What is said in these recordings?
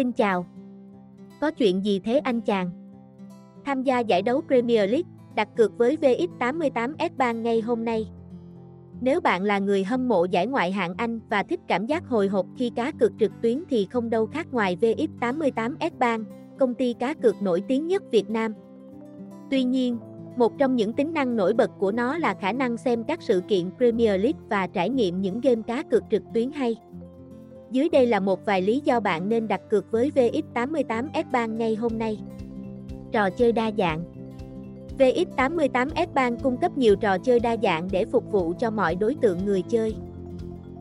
Xin chào. Có chuyện gì thế anh chàng? Tham gia giải đấu Premier League, đặt cược với VX88S3 ngay hôm nay. Nếu bạn là người hâm mộ giải ngoại hạng Anh và thích cảm giác hồi hộp khi cá cược trực tuyến thì không đâu khác ngoài VX88S3, công ty cá cược nổi tiếng nhất Việt Nam. Tuy nhiên, một trong những tính năng nổi bật của nó là khả năng xem các sự kiện Premier League và trải nghiệm những game cá cược trực tuyến hay. Dưới đây là một vài lý do bạn nên đặt cược với VX88S Bank ngay hôm nay. Trò chơi đa dạng VX88S Bank cung cấp nhiều trò chơi đa dạng để phục vụ cho mọi đối tượng người chơi.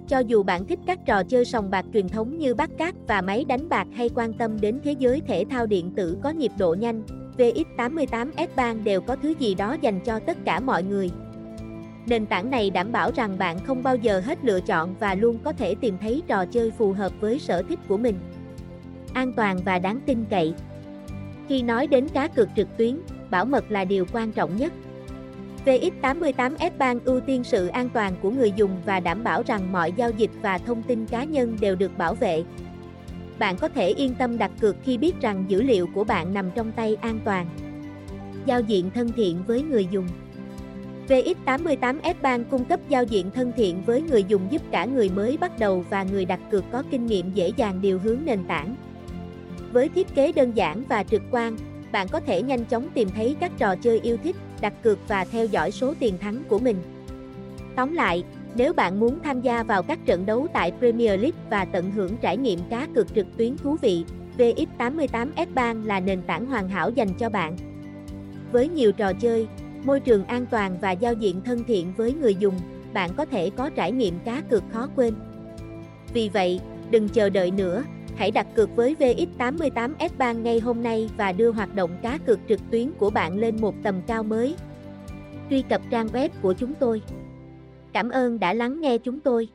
Cho dù bạn thích các trò chơi sòng bạc truyền thống như bắt cát và máy đánh bạc hay quan tâm đến thế giới thể thao điện tử có nhịp độ nhanh, VX88S Bank đều có thứ gì đó dành cho tất cả mọi người. Nền tảng này đảm bảo rằng bạn không bao giờ hết lựa chọn và luôn có thể tìm thấy trò chơi phù hợp với sở thích của mình. An toàn và đáng tin cậy Khi nói đến cá cược trực tuyến, bảo mật là điều quan trọng nhất. VX88F Bank ưu tiên sự an toàn của người dùng và đảm bảo rằng mọi giao dịch và thông tin cá nhân đều được bảo vệ. Bạn có thể yên tâm đặt cược khi biết rằng dữ liệu của bạn nằm trong tay an toàn. Giao diện thân thiện với người dùng VX88S cung cấp giao diện thân thiện với người dùng giúp cả người mới bắt đầu và người đặt cược có kinh nghiệm dễ dàng điều hướng nền tảng. Với thiết kế đơn giản và trực quan, bạn có thể nhanh chóng tìm thấy các trò chơi yêu thích, đặt cược và theo dõi số tiền thắng của mình. Tóm lại, nếu bạn muốn tham gia vào các trận đấu tại Premier League và tận hưởng trải nghiệm cá cược trực tuyến thú vị, VX88S Bank là nền tảng hoàn hảo dành cho bạn. Với nhiều trò chơi, môi trường an toàn và giao diện thân thiện với người dùng, bạn có thể có trải nghiệm cá cược khó quên. Vì vậy, đừng chờ đợi nữa, hãy đặt cược với VX88S Bank ngay hôm nay và đưa hoạt động cá cược trực tuyến của bạn lên một tầm cao mới. Truy cập trang web của chúng tôi. Cảm ơn đã lắng nghe chúng tôi.